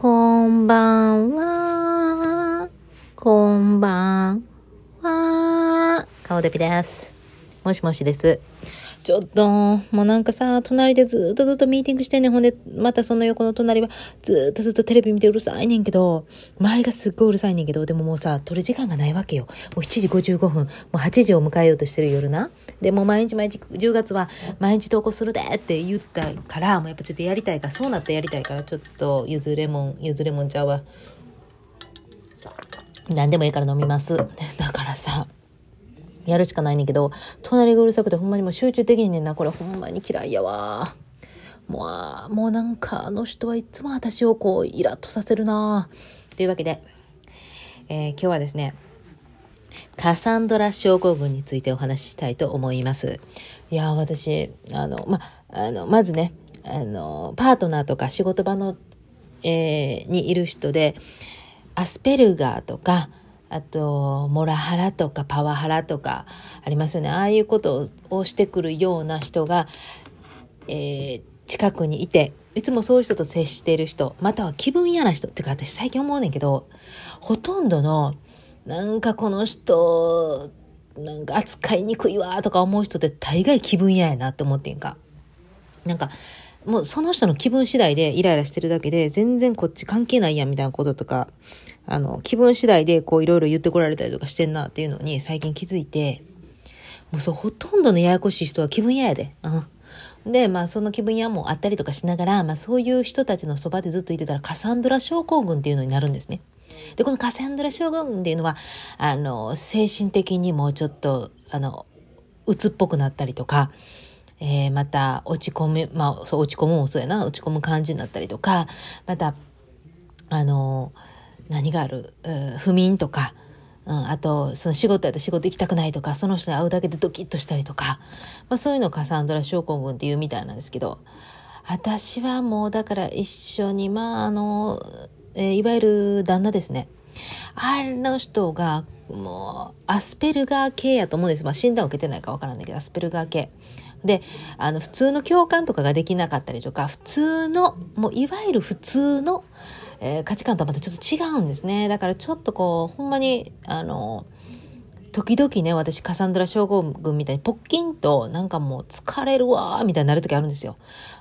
こんばんは。こんばんは。顔デピです。もしもしです。ちょっと、もうなんかさ、隣でずっとずっとミーティングしてんねん。ほんで、またその横の隣はずっとずっとテレビ見てうるさいねんけど、周りがすっごいうるさいねんけど、でももうさ、撮る時間がないわけよ。もう7時55分、もう8時を迎えようとしてる夜な。で、も毎日毎日、10月は毎日投稿するでって言ったから、もうやっぱちょっとやりたいから、そうなってやりたいから、ちょっと、ゆずレモン、ゆずレモンちゃうわ。何でもいいから飲みます。だからさ、やるしかないねんけど、隣がうるさくてほんまにもう集中できんねんな。これほんまに嫌いやわ。もうあ、もうなんかあの人はいつも私をこうイラッとさせるな。というわけで、えー今日はですね、カサンドラ症候群についてお話ししたいと思います。いや、私、あの、ま、あの、まずね、あの、パートナーとか仕事場の、えーにいる人で、アスペルガーとか、あと、モラハラとかパワハラとかありますよね。ああいうことをしてくるような人が、えー近くにいて、いつもそういう人と接している人、または気分嫌な人。っていうか私最近思うねんけど、ほとんどの、なんかこの人、なんか扱いにくいわとか思う人って大概気分嫌やなって思ってんか。なんか、もうその人の気分次第でイライラしてるだけで、全然こっち関係ないやんみたいなこととか、あの、気分次第でこういろいろ言ってこられたりとかしてんなっていうのに最近気づいて、もうそう、ほとんどのややこしい人は気分屋やで。うん。で、まあ、その気分屋もあったりとかしながら、まあ、そういう人たちのそばでずっといてたら、カサンドラ症候群っていうのになるんですね。で、このカサンドラ症候群っていうのは、あの、精神的にもうちょっと、あの、鬱っぽくなったりとか、えーまた落ち込む、まあ、そう、落ち込むもそうやな、落ち込む感じになったりとか、また、あの、何がある、不眠とか、うん、あと、その仕事やったら仕事行きたくないとか、その人に会うだけでドキッとしたりとか、まあそういうのをカサンドラ症候群っていうみたいなんですけど、私はもうだから一緒に、まああの、えーいわゆる旦那ですね。あの人が、もう、アスペルガー系やと思うんです。まあ診断を受けてないかわからないけど、アスペルガー系。で、あの、普通の共感とかができなかったりとか、普通の、もういわゆる普通の、えー価値観とはまたちょっと違うんですね。だからちょっとこう、ほんまに、あの、時々ね、私カサンドラ症候群みたいにポッキンとなんかもう疲れるわーみたいになる時あるんですよ。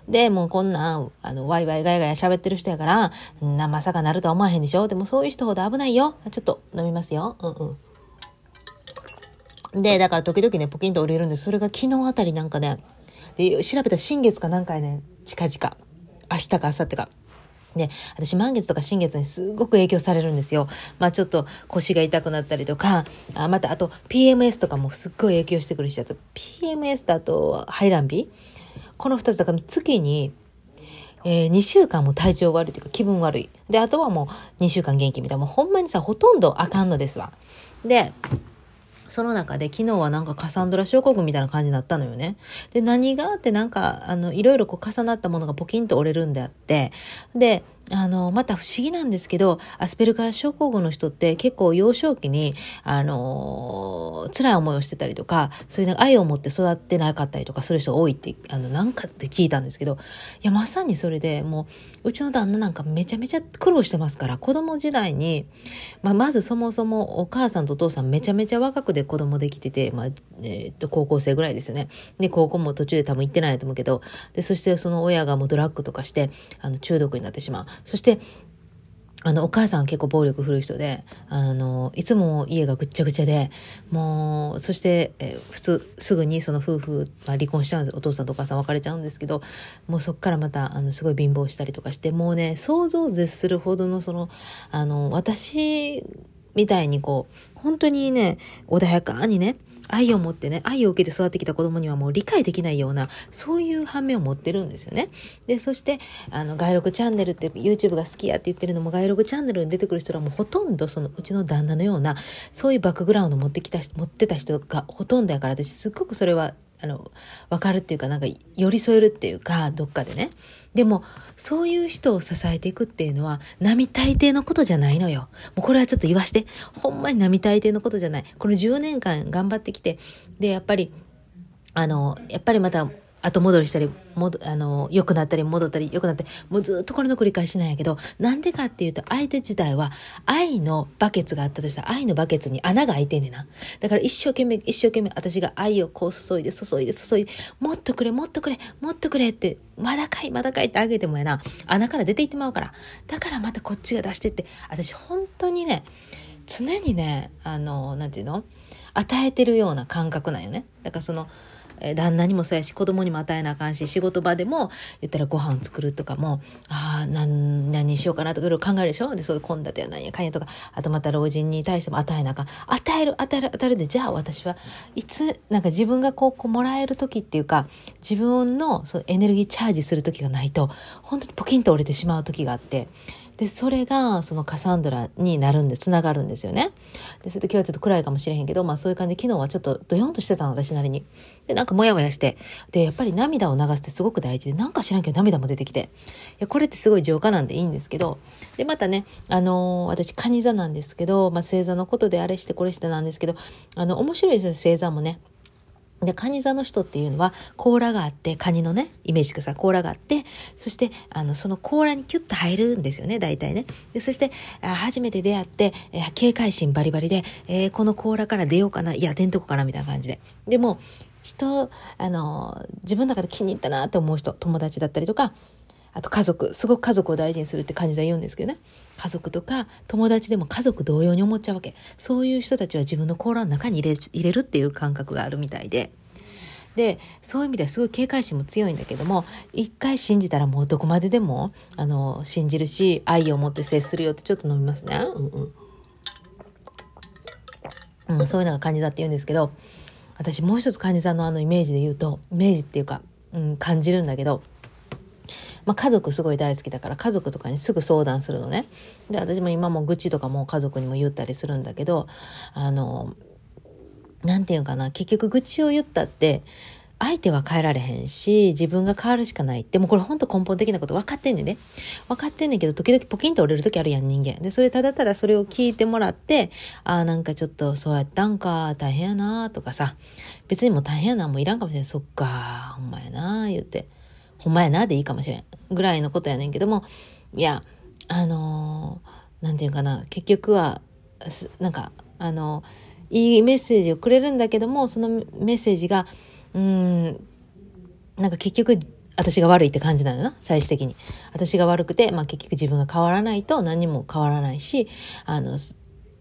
で、もうこんなん、あの、ワイワイガヤガヤ喋ってる人やから、な、まさかなるとは思わへんでしょ？でもそういう人ほど危ないよ。ちょっと飲みますよ。うんうん。で、だから時々ね、ポキンと降りるんで。それが昨日あたりなんかね、で、調べた新月かなんかね、近々。明日か明後日か。で、私満月とか新月にすごく影響されるんですよ。まあちょっと腰が痛くなったりとか、あまたあと PMS とかもすっごい影響してくるし、あと PMS とあと排卵日？この二つだから月に、えー、2週間も体調悪いというか気分悪い。で、あとはもう2週間元気みたいな。もうほんまにさ、ほとんどあかんのですわ。で、その中で昨日はなんかカサンドラ症候群みたいな感じだったのよね。で、何があってなんか、あの、いろいろこう重なったものがポキンと折れるんであって、で、あの、また不思議なんですけど、アスペルガー症候群の人って結構幼少期に、あの、辛い思いをしてたりとか、そういう愛を持って育ってなかったりとかする人多いって、あの、なんかって聞いたんですけど、いや、まさにそれでもう、うちの旦那なんかめちゃめちゃ苦労してますから、子供時代に、まあ、まずそもそもお母さんとお父さんめちゃめちゃ若くで子供できてて、まあ、えーっと、高校生ぐらいですよね。で、高校も途中で多分行ってないと思うけど、で、そしてその親がもうドラッグとかして、あの、中毒になってしまう。そして、あの、お母さん結構暴力振るう人で、あの、いつも家がぐっちゃぐちゃで、もう、そして、え普通、すぐにその夫婦、まあ、離婚しちゃうんです。お父さんとお母さん別れちゃうんですけど、もうそっからまた、あの、すごい貧乏したりとかして、もうね、想像を絶するほどの、その、あの、私みたいにこう、本当にね、穏やかにね、愛を持ってね、愛を受けて育ってきた子供にはもう理解できないような、そういう反面を持ってるんですよね。で、そして、あの、外録チャンネルって YouTube が好きやって言ってるのも、外録チャンネルに出てくる人らもほとんどそのうちの旦那のような、そういうバックグラウンド持ってきた、持ってた人がほとんどやから、私すっごくそれは、あの、わかるっていうか、なんか寄り添えるっていうか、どっかでね。でも、そういう人を支えていくっていうのは、並大抵のことじゃないのよ。もうこれはちょっと言わして。ほんまに並大抵のことじゃない。この10年間頑張ってきて、で、やっぱり、あの、やっぱりまた、後戻りしたり、もあの、良くなったり戻ったり良くなって、もうずっとこれの繰り返しなんやけど、なんでかっていうと、相手自体は愛のバケツがあったとしたら、愛のバケツに穴が開いてんねんな。だから一生懸命、一生懸命私が愛をこう注いで、注いで、注いで、もっとくれ、もっとくれ、もっとくれって、まだかい、まだかいってあげてもやな、穴から出ていってまうから。だからまたこっちが出してって、私本当にね、常にね、あの、なんていうの？与えてるような感覚なんよね。だからその、え旦那にもそうやし子供にも与えなあかんし仕事場でも言ったらご飯作るとかもああ何何にしようかなとかいろいろ考えるでしょ？でそういう献立やなんやかんやとか。あとまた老人に対しても与えなあかん。与える与える与えるでじゃあ私はいつなんか自分がこうこうもらえる時っていうか自分のそのエネルギーチャージする時がないと本当にポキンと折れてしまう時があってでそれがそのカサンドラになるんでつながるんですよね。でそれで今日はちょっと暗いかもしれへんけど、まあ、そういう感じで昨日はちょっとドヨンとしてたの私なりに。でなんかモヤモヤして。でやっぱり涙を流すってすごく大事でなんか知らんけど涙も出てきて。いやこれってすごい浄化なんでいいんですけど。でまたねあのー、私蟹座なんですけど、まあ、星座のことであれしてこれしてなんですけどあの面白いですよ星座もね。で、カニ座の人っていうのは、甲羅があって、カニのね、イメージくださ。甲羅があって、そして、あの、その甲羅にキュッと入るんですよね、大体ね。で、そして、あ初めて出会って、えー、警戒心バリバリで、えー、この甲羅から出ようかな、いや、出んとこかな、みたいな感じで。でも、人、あの、自分の中で気に入ったなって思う人、友達だったりとか、あと家族、すごく家族を大事にするって感じで言うんですけどね。家族とか友達でも家族同様に思っちゃうわけ。そういう人たちは自分の甲羅の中に入れ入れるっていう感覚があるみたいで。でそういう意味ではすごい警戒心も強いんだけども一回信じたらもうどこまででもあの信じるし愛を持って接するよってちょっと飲みますね。うんうんうん、そういうのが感じだって言うんですけど私もう一つ患者さんのあのイメージで言うとイメージっていうか、うん、感じるんだけどまあ、家族すごい大好きだから家族とかにすぐ相談するのね。で私も今も愚痴とかも家族にも言ったりするんだけどあの何て言うかな結局愚痴を言ったって相手は変えられへんし自分が変わるしかないってもうこれほんと根本的なこと分かってんねんね。分かってんねんけど時々ポキンと折れる時あるやん人間。でそれただただそれを聞いてもらってああなんかちょっとそうやったんか大変やなとかさ別にもう大変やなもういらんかもしれん。そっかほんまやな言って。ほんまやなでいいかもしれんぐらいのことやねんけどもいやあのー、なんていうかな結局はなんかあのいいメッセージをくれるんだけどもそのメッセージがうんなんか結局私が悪いって感じなのな最終的に。私が悪くて、まあ、結局自分が変わらないと何も変わらないしあのっ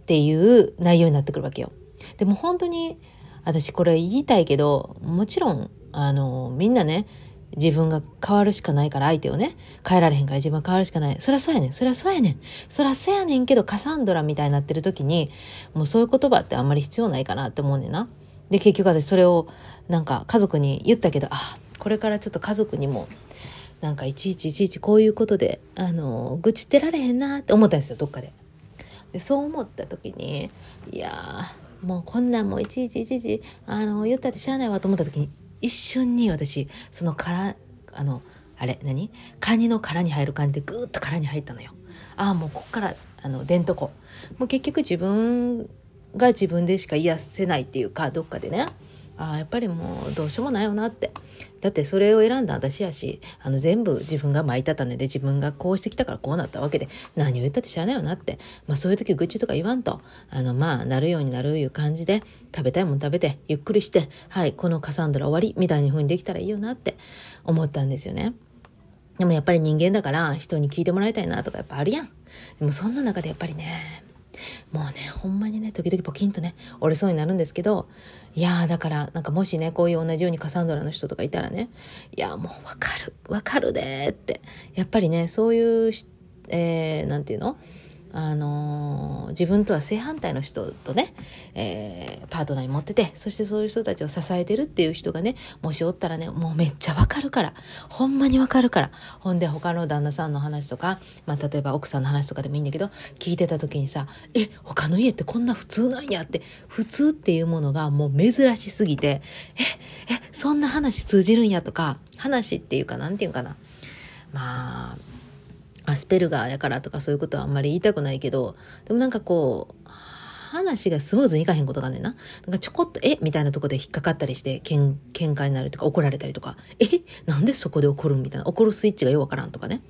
ていう内容になってくるわけよ。でも本当に私これ言いたいけどもちろんあのみんなね自分が変わるしかないから相手をね、変えられへんから自分は変わるしかない。そりゃそうやねん。そりゃそうやねん。そりゃそうやねんけど、カサンドラみたいになってる時に、もうそういう言葉ってあんまり必要ないかなって思うねんな。で、結局私それをなんか家族に言ったけど、あ、これからちょっと家族にも、なんかいちいちいちいちこういうことで、あの、愚痴ってられへんなって思ったんですよ、どっかで。で、そう思った時に、いやもうこんなんもいちいちいちいち、あの、言ったってしゃあないわと思った時に、一瞬に私その殻あのあれ何？カニの殻に入る感じでグーッと殻に入ったのよ。ああもうこっからあの出んとこもう結局自分が自分でしか癒せないっていうかどっかでね。ああやっぱりもうどうしようもないよなってだってそれを選んだ私やしあの全部自分が巻いた種で自分がこうしてきたからこうなったわけで何を言ったってしゃあないよなってまあそういう時愚痴とか言わんとあのまあなるようになるいう感じで食べたいもん食べてゆっくりしてはいこのカサンドラ終わりみたいに風にできたらいいよなって思ったんですよね。でもやっぱり人間だから人に聞いてもらいたいなとかやっぱあるやん。でもそんな中でやっぱりねもうねほんまにね時々ポキンとね折れそうになるんですけどいやだからなんかもしねこういう同じようにカサンドラの人とかいたらねいやもうわかるわかるでって。やっぱりねそういうえー、て言うの？あのー、自分とは正反対の人とね、えー、パートナーに持ってて、そしてそういう人たちを支えてるっていう人がね、もしおったらね、もうめっちゃわかるから。ほんまにわかるから。ほんで他の旦那さんの話とか、まあ例えば奥さんの話とかでもいいんだけど、聞いてた時にさ、え、他の家ってこんな普通なんやって、普通っていうものがもう珍しすぎて、え、え、そんな話通じるんやとか、話っていうかなんていうかな。まあ、アスペルガーやからとかそういうことはあんまり言いたくないけどでもなんかこう話がスムーズにいかへんことがねんな。なんかちょこっと、え？みたいなとこで引っかかったりして、けん、喧嘩になるとか怒られたりとか、え？なんでそこで怒るみたいな。怒るスイッチがようわからんとかね。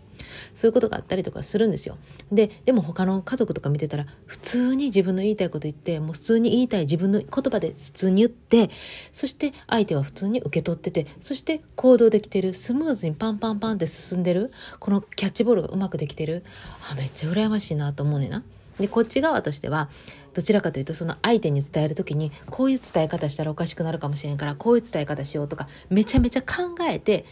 そういうことがあったりとかするんですよ。で、でも他の家族とか見てたら、普通に自分の言いたいこと言って、もう普通に言いたい自分の言葉で普通に言って、そして相手は普通に受け取ってて、そして行動できてる、スムーズにパンパンパンって進んでる、このキャッチボールがうまくできてる、あ、めっちゃ羨ましいなと思うねんな。でこっち側としてはどちらかというとその相手に伝える時にこういう伝え方したらおかしくなるかもしれんからこういう伝え方しようとかめちゃめちゃ考えて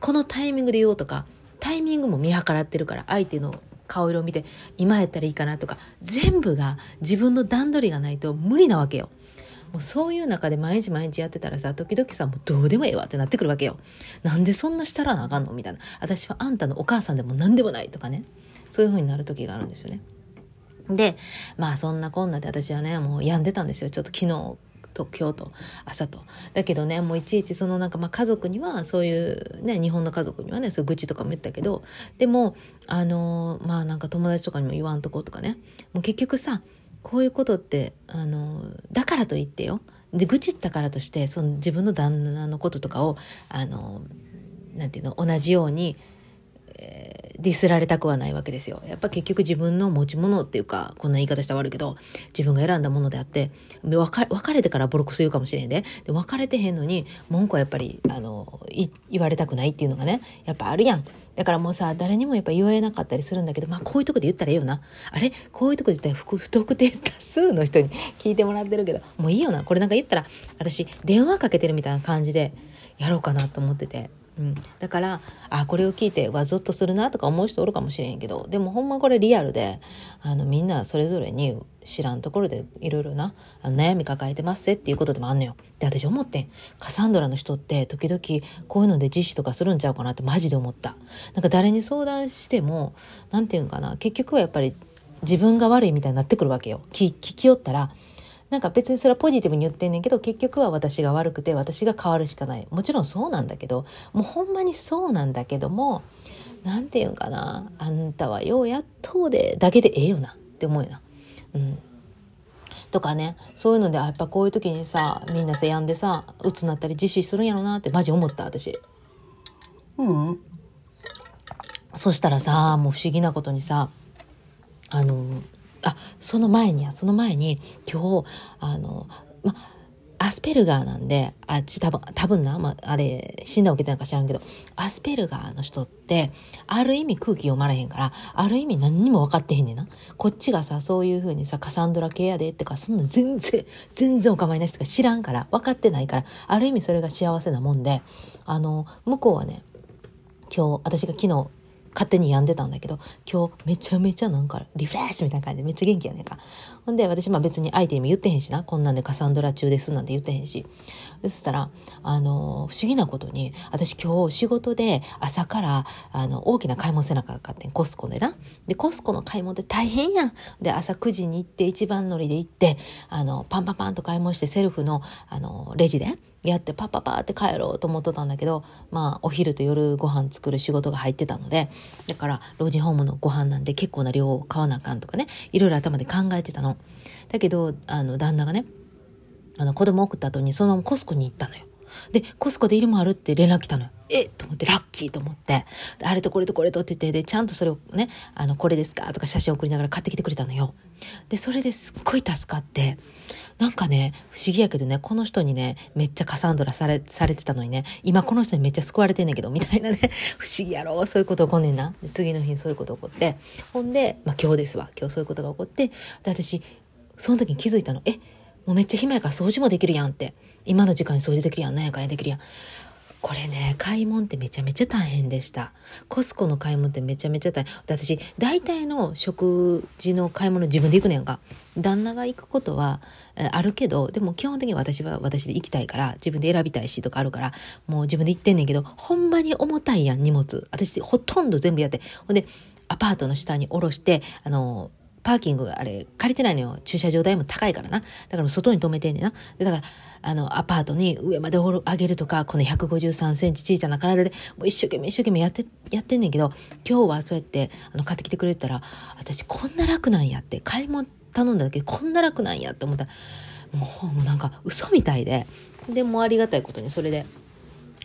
このタイミングで言おうとかタイミングも見計らってるから相手の顔色を見て今やったらいいかなとか全部が自分の段取りがないと無理なわけよ。もうそういう中で毎日毎日やってたらさ時々さもうどうでもええわってなってくるわけよ。なんでそんなしたらなあかんの？みたいな私はあんたのお母さんでも何でもないとかねそういう風になる時があるんですよね。でまあそんなこんなで私はねもう病んでたんですよちょっと昨日と今日と朝と。だけどねもういちいちそのなんかまあ家族にはそういうね日本の家族にはねそういう愚痴とかも言ったけどでもあのまあなんか友達とかにも言わんとことかね。もう結局さこういうことってあのだからと言ってよ。で愚痴ったからとしてその自分の旦那のこととかをあのなんていうの同じようにえー、ディスられたくはないわけですよ。やっぱ結局自分の持ち物っていうか、こんな言い方したら悪いけど、自分が選んだものであって、別れてからボロクソ言うかもしれんで、で別れてへんのに、文句はやっぱり、あの、言われたくないっていうのがね、やっぱあるやん。だからもうさ、誰にもやっぱ言えなかったりするんだけど、まあこういうとこで言ったらええよな。あれ？こういうとこで言ったら不特定多数の人に聞いてもらってるけど、もういいよな。これなんか言ったら、私電話かけてるみたいな感じでやろうかなと思ってて。うん、だからあこれを聞いてわぞっとするなとか思う人おるかもしれんけどでもほんまこれリアルであのみんなそれぞれに知らんところでいろいろな悩み抱えてますっていうことでもあんのよ。で私思ってんカサンドラの人って時々こういうので自死とかするんちゃうかなってマジで思った。なんか誰に相談しても何て言うんかな結局はやっぱり自分が悪いみたいになってくるわけよ。聞きよったらなんか別にそれはポジティブに言ってんねんけど結局は私が悪くて私が変わるしかないもちろんそうなんだけどもうほんまにそうなんだけども何て言うんかなあんたはようやっとうでだけでええよなって思うよな。うんとかねそういうのでやっぱこういう時にさみんなさ病んでさ鬱になったり自死するんやろなってマジ思った私。うん、そしたらさもう不思議なことにさあのあその前にやその前に今日あのまアスペルガーなんであっち多分多分な、まあ、あれ死んだわけなんか知らんけどアスペルガーの人ってある意味空気読まれへんからある意味何にも分かってへんねんな。こっちがさそういう風にさカサンドラ系やでってかそんな全然全然お構いなしとか知らんから分かってないからある意味それが幸せなもんであの向こうはね今日私が昨日勝手に病んでたんだけど、今日めちゃめちゃなんかリフレッシュみたいな感じでめっちゃ元気やねんか。ほんで私まあ別に相手にも言ってへんしな、こんなんでカサンドラ中ですなんて言ってへんし。そしたら、あの不思議なことに、私今日仕事で朝からあの大きな買い物せなかったん、コスコでな。で、コスコの買い物って大変やん。で、朝9時に行って一番乗りで行って、あの、パンパンパンと買い物してセルフのあのレジで、やってパッパパって帰ろうと思ってたんだけどまあお昼と夜ご飯作る仕事が入ってたのでだから老人ホームのご飯なんで結構な量を買わなあかんとかねいろいろ頭で考えてたの。だけどあの旦那がねあの子供送った後にそのままコスコに行ったのよ。で、コスコでいるもあるって連絡来たのよ。えっと思って、ラッキーと思って、あれとこれとこれとって言って、で、ちゃんとそれをね、あの、これですか？とか写真送りながら買ってきてくれたのよ。で、それですっごい助かって、なんかね、不思議やけどね、この人にね、めっちゃカサンドラされ、されてたのにね、今この人にめっちゃ救われてんねんけど、みたいなね、不思議やろ、そういうこと起こんねんな。で次の日にそういうこと起こって、ほんで、まあ今日ですわ、今日そういうことが起こって、で、私、その時に気づいたの、え、もうめっちゃ暇やから掃除もできるやんって。今の時間に掃除できるやん。なんやかんやできるやん。これね、買い物ってめちゃめちゃ大変でした。コスコの買い物ってめちゃめちゃ大変。私、大体の食事の買い物自分で行くねんか。旦那が行くことはあるけど、でも基本的に私は私で行きたいから、自分で選びたいしとかあるから、もう自分で行ってんねんけど、ほんまに重たいやん、荷物。私、ほとんど全部やって。ほんで、アパートの下に下ろして、あの、パーキングあれ借りてないのよ。駐車場代も高いからな。だから外に止めてんねんな。だから、あの、アパートに上まで上げるとか、この153センチ小さな体で、もう一生懸命一生懸命やって、やってんねんけど、今日はそうやって、あの、買ってきてくれたら、私こんな楽なんやって、買い物頼んだだけこんな楽なんやって思ったらもうなんか嘘みたいででもありがたいことにそれで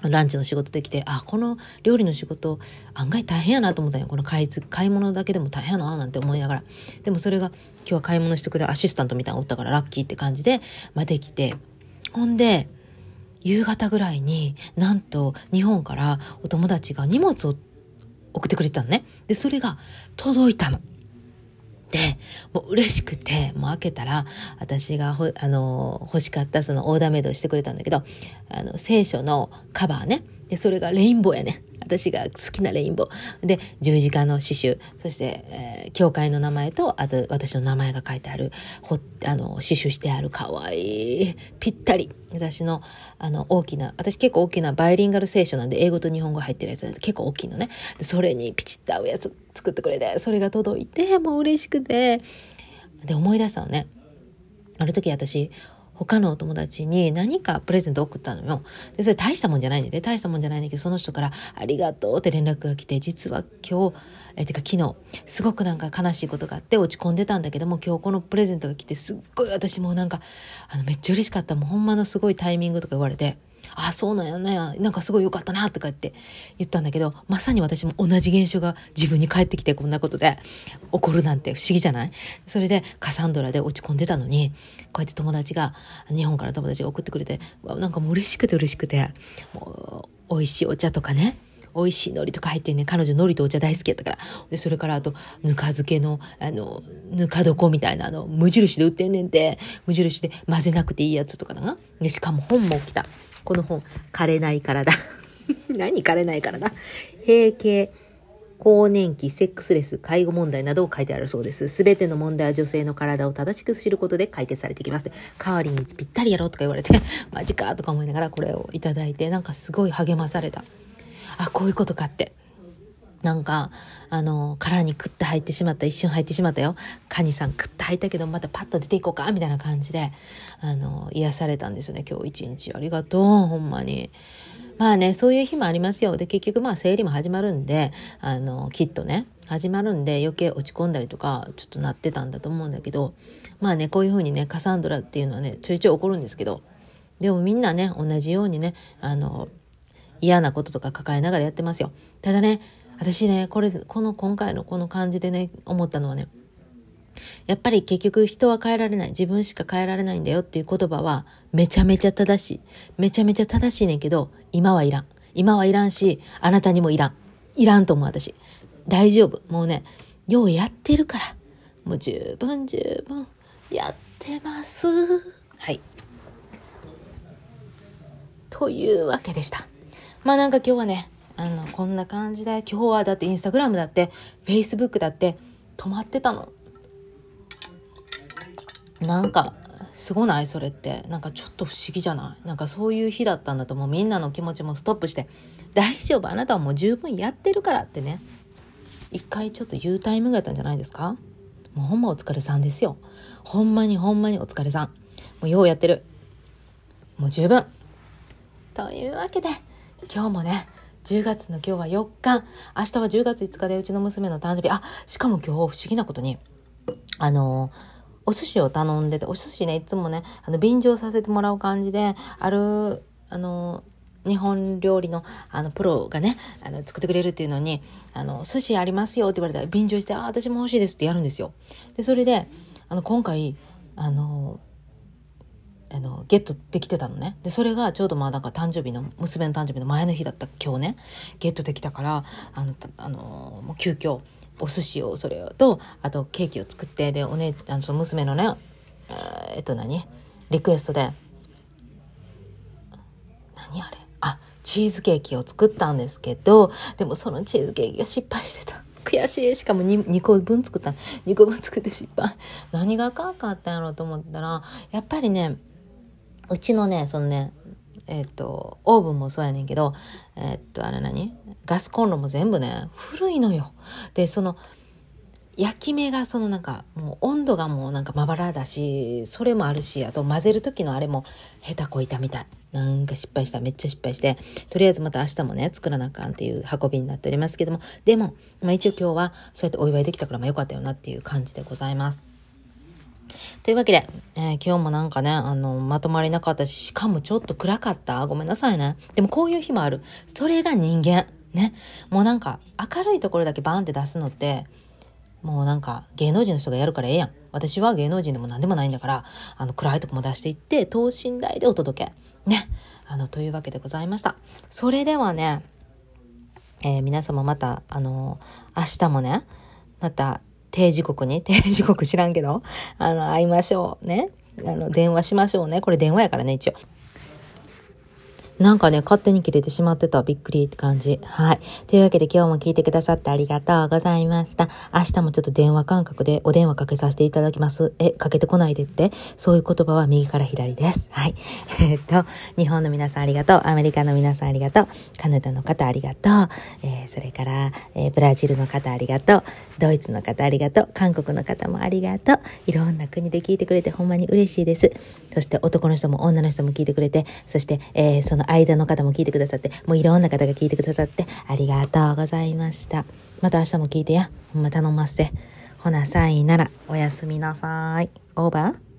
ランチの仕事できてあこの料理の仕事案外大変やなと思ったんよ。この買い買い物だけでも大変やななんて思いながら。でもそれが今日は買い物してくれるアシスタントみたいなのおったからラッキーって感じで、まあ、できて。ほんで夕方ぐらいになんと日本からお友達が荷物を送ってくれたのね。でそれが届いたの。でもう嬉しくてもう開けたら私がほあの欲しかったそのオーダーメイドをしてくれたんだけどあの聖書のカバーね。でそれがレインボーやね。私が好きなレインボー。で十字架の刺繍。そして、えー、教会の名前とあと私の名前が書いてあるほあの刺繍してあるかわいいぴったり。私のあの大きな私結構大きなバイリンガル聖書なんで英語と日本語入ってるやつ結構大きいのね。でそれにピチッと合うやつ作ってくれてそれが届いてもう嬉しくて。で思い出したのね。ある時私他のお友達に何かプレゼント送ったのよ。で、それ大したもんじゃないんで、ね、大したもんじゃないんだけど、その人からありがとうって連絡が来て、実は今日、え、てか昨日、すごくなんか悲しいことがあって落ち込んでたんだけども、今日このプレゼントが来て、すっごい私もなんか、あの、めっちゃ嬉しかった。もうほんまのすごいタイミングとか言われて、あ、そうなんやね。なんかすごい良かったな、とかって言ったんだけど、まさに私も同じ現象が自分に返ってきてこんなことで起こるなんて不思議じゃない？それでカサンドラで落ち込んでたのに、こうやって友達が、日本から友達が送ってくれて、なんかもう嬉しくて嬉しくて、もう、美味しいお茶とかね、美味しい海苔とか入ってね彼女海苔とお茶大好きやったから。でそれからあとぬか漬けのあのぬか床みたいなあの無印で売ってんねんて。無印で混ぜなくていいやつとかだな。でしかも本も来た。この本、枯れない体。何枯れない体閉経、更年期、セックスレス、介護問題などを書いてあるそうです。すべての問題は女性の体を正しく知ることで解決されてきます。代わりにぴったりやろうとか言われて、マジかとか思いながらこれをいただいて、なんかすごい励まされた。あ、こういうことかって。なんか、あの、殻に食って入ってしまった、一瞬入ってしまったよ。カニさん食って入ったけど、またパッと出ていこうか、みたいな感じで、あの、癒されたんですよね、今日一日。ありがとう、ほんまに。まあね、そういう日もありますよ。で、結局まあ生理も始まるんで、あの、きっとね、始まるんで余計落ち込んだりとか、ちょっとなってたんだと思うんだけど、まあね、こういうふうにね、カサンドラっていうのはね、ちょいちょい起こるんですけど、でもみんなね、同じようにね、あの、嫌なこととか抱えながらやってますよ。ただね、私ね、これ、この今回のこの感じでね、思ったのはね、やっぱり結局人は変えられない。自分しか変えられないんだよっていう言葉はめちゃめちゃ正しい。めちゃめちゃ正しいねんけど、今はいらん。今はいらんし、あなたにもいらん。いらんと思う私。大丈夫。もうね、ようやってるから。もう十分十分やってます。はい。というわけでした。まあなんか今日はね、あの、こんな感じで、今日はだってインスタグラムだって、フェイスブックだって止まってたの。なんか、すごないそれって。なんかちょっと不思議じゃない？なんかそういう日だったんだともうみんなの気持ちもストップして、大丈夫あなたはもう十分やってるからってね。一回ちょっと言うタイミングやったんじゃないですか？もうほんまお疲れさんですよ。ほんまにほんまにお疲れさん。もうようやってる。もう十分。というわけで、今日もね、10月の今日は4日、明日は10月5日でうちの娘の誕生日。あ、しかも今日不思議なことに、あの、お寿司を頼んでて、お寿司ね、いつもね、あの、便乗させてもらう感じで、ある、あの、日本料理のあのプロがね、あの作ってくれるっていうのに、あの、寿司ありますよって言われたら便乗して、あ、私も欲しいですってやるんですよ。で、それで、あの、今回、あの、あのゲットできてたのねでそれがちょうどまあなんか誕生日の娘の誕生日の前の日だった今日ねゲットできたからあのあのもう急遽お寿司をそれとあとケーキを作ってでお姉あのその娘のねえっと何？リクエストで何あれ？あチーズケーキを作ったんですけどでもそのチーズケーキが失敗してた。悔しい。しかも 2, 2個分作った。2個分作って失敗。何があかんかったんやろうと思ったら、やっぱりね、うちのね、そのね、えっ、と、オーブンもそうやねんけど、えっ、と、あれ何？ガスコンロも全部ね、古いのよ。で、その、焼き目がそのなんかもう温度がもうなんかまばらだしそれもあるしあと混ぜる時のあれも下手こいたみたい。なんか失敗した。めっちゃ失敗して。とりあえずまた明日もね作らなあかんっていう運びになっておりますけども。でも、まあ、一応今日はそうやってお祝いできたからまあよかったよなっていう感じでございます。というわけで、えー、今日もなんかね、あの、まとまりなかったし、しかもちょっと暗かった。ごめんなさいね。でもこういう日もある。それが人間。ね。もうなんか、明るいところだけバーンって出すのって、もうなんか芸能人の人がやるからええやん。私は芸能人でも何でもないんだから、あの暗いとこも出していって、等身大でお届け。ね。あの、というわけでございました。それではね、えー、皆様また、あのー、明日もね、また定時刻に、定時刻知らんけど、あの、会いましょうね。あの、電話しましょうね。これ電話やからね、一応。なんかね、勝手に切れてしまってた。びっくりって感じ。はい。というわけで今日も聞いてくださってありがとうございました。明日もちょっと電話感覚でお電話かけさせていただきます。え、かけてこないでって？そういう言葉は右から左です。はい。えっと、日本の皆さんありがとう。アメリカの皆さんありがとう。カナダの方ありがとう。えー、それから、えー、ブラジルの方ありがとう。ドイツの方ありがとう。韓国の方もありがとう。いろんな国で聞いてくれてほんまに嬉しいです。そして男の人も女の人も聞いてくれて、そして、えー、その間の方も聞いてくださって、もういろんな方が聞いてくださって、ありがとうございました。また明日も聞いてや。ほんま頼ませて。ほな、さいなら、おやすみなさい。オーバー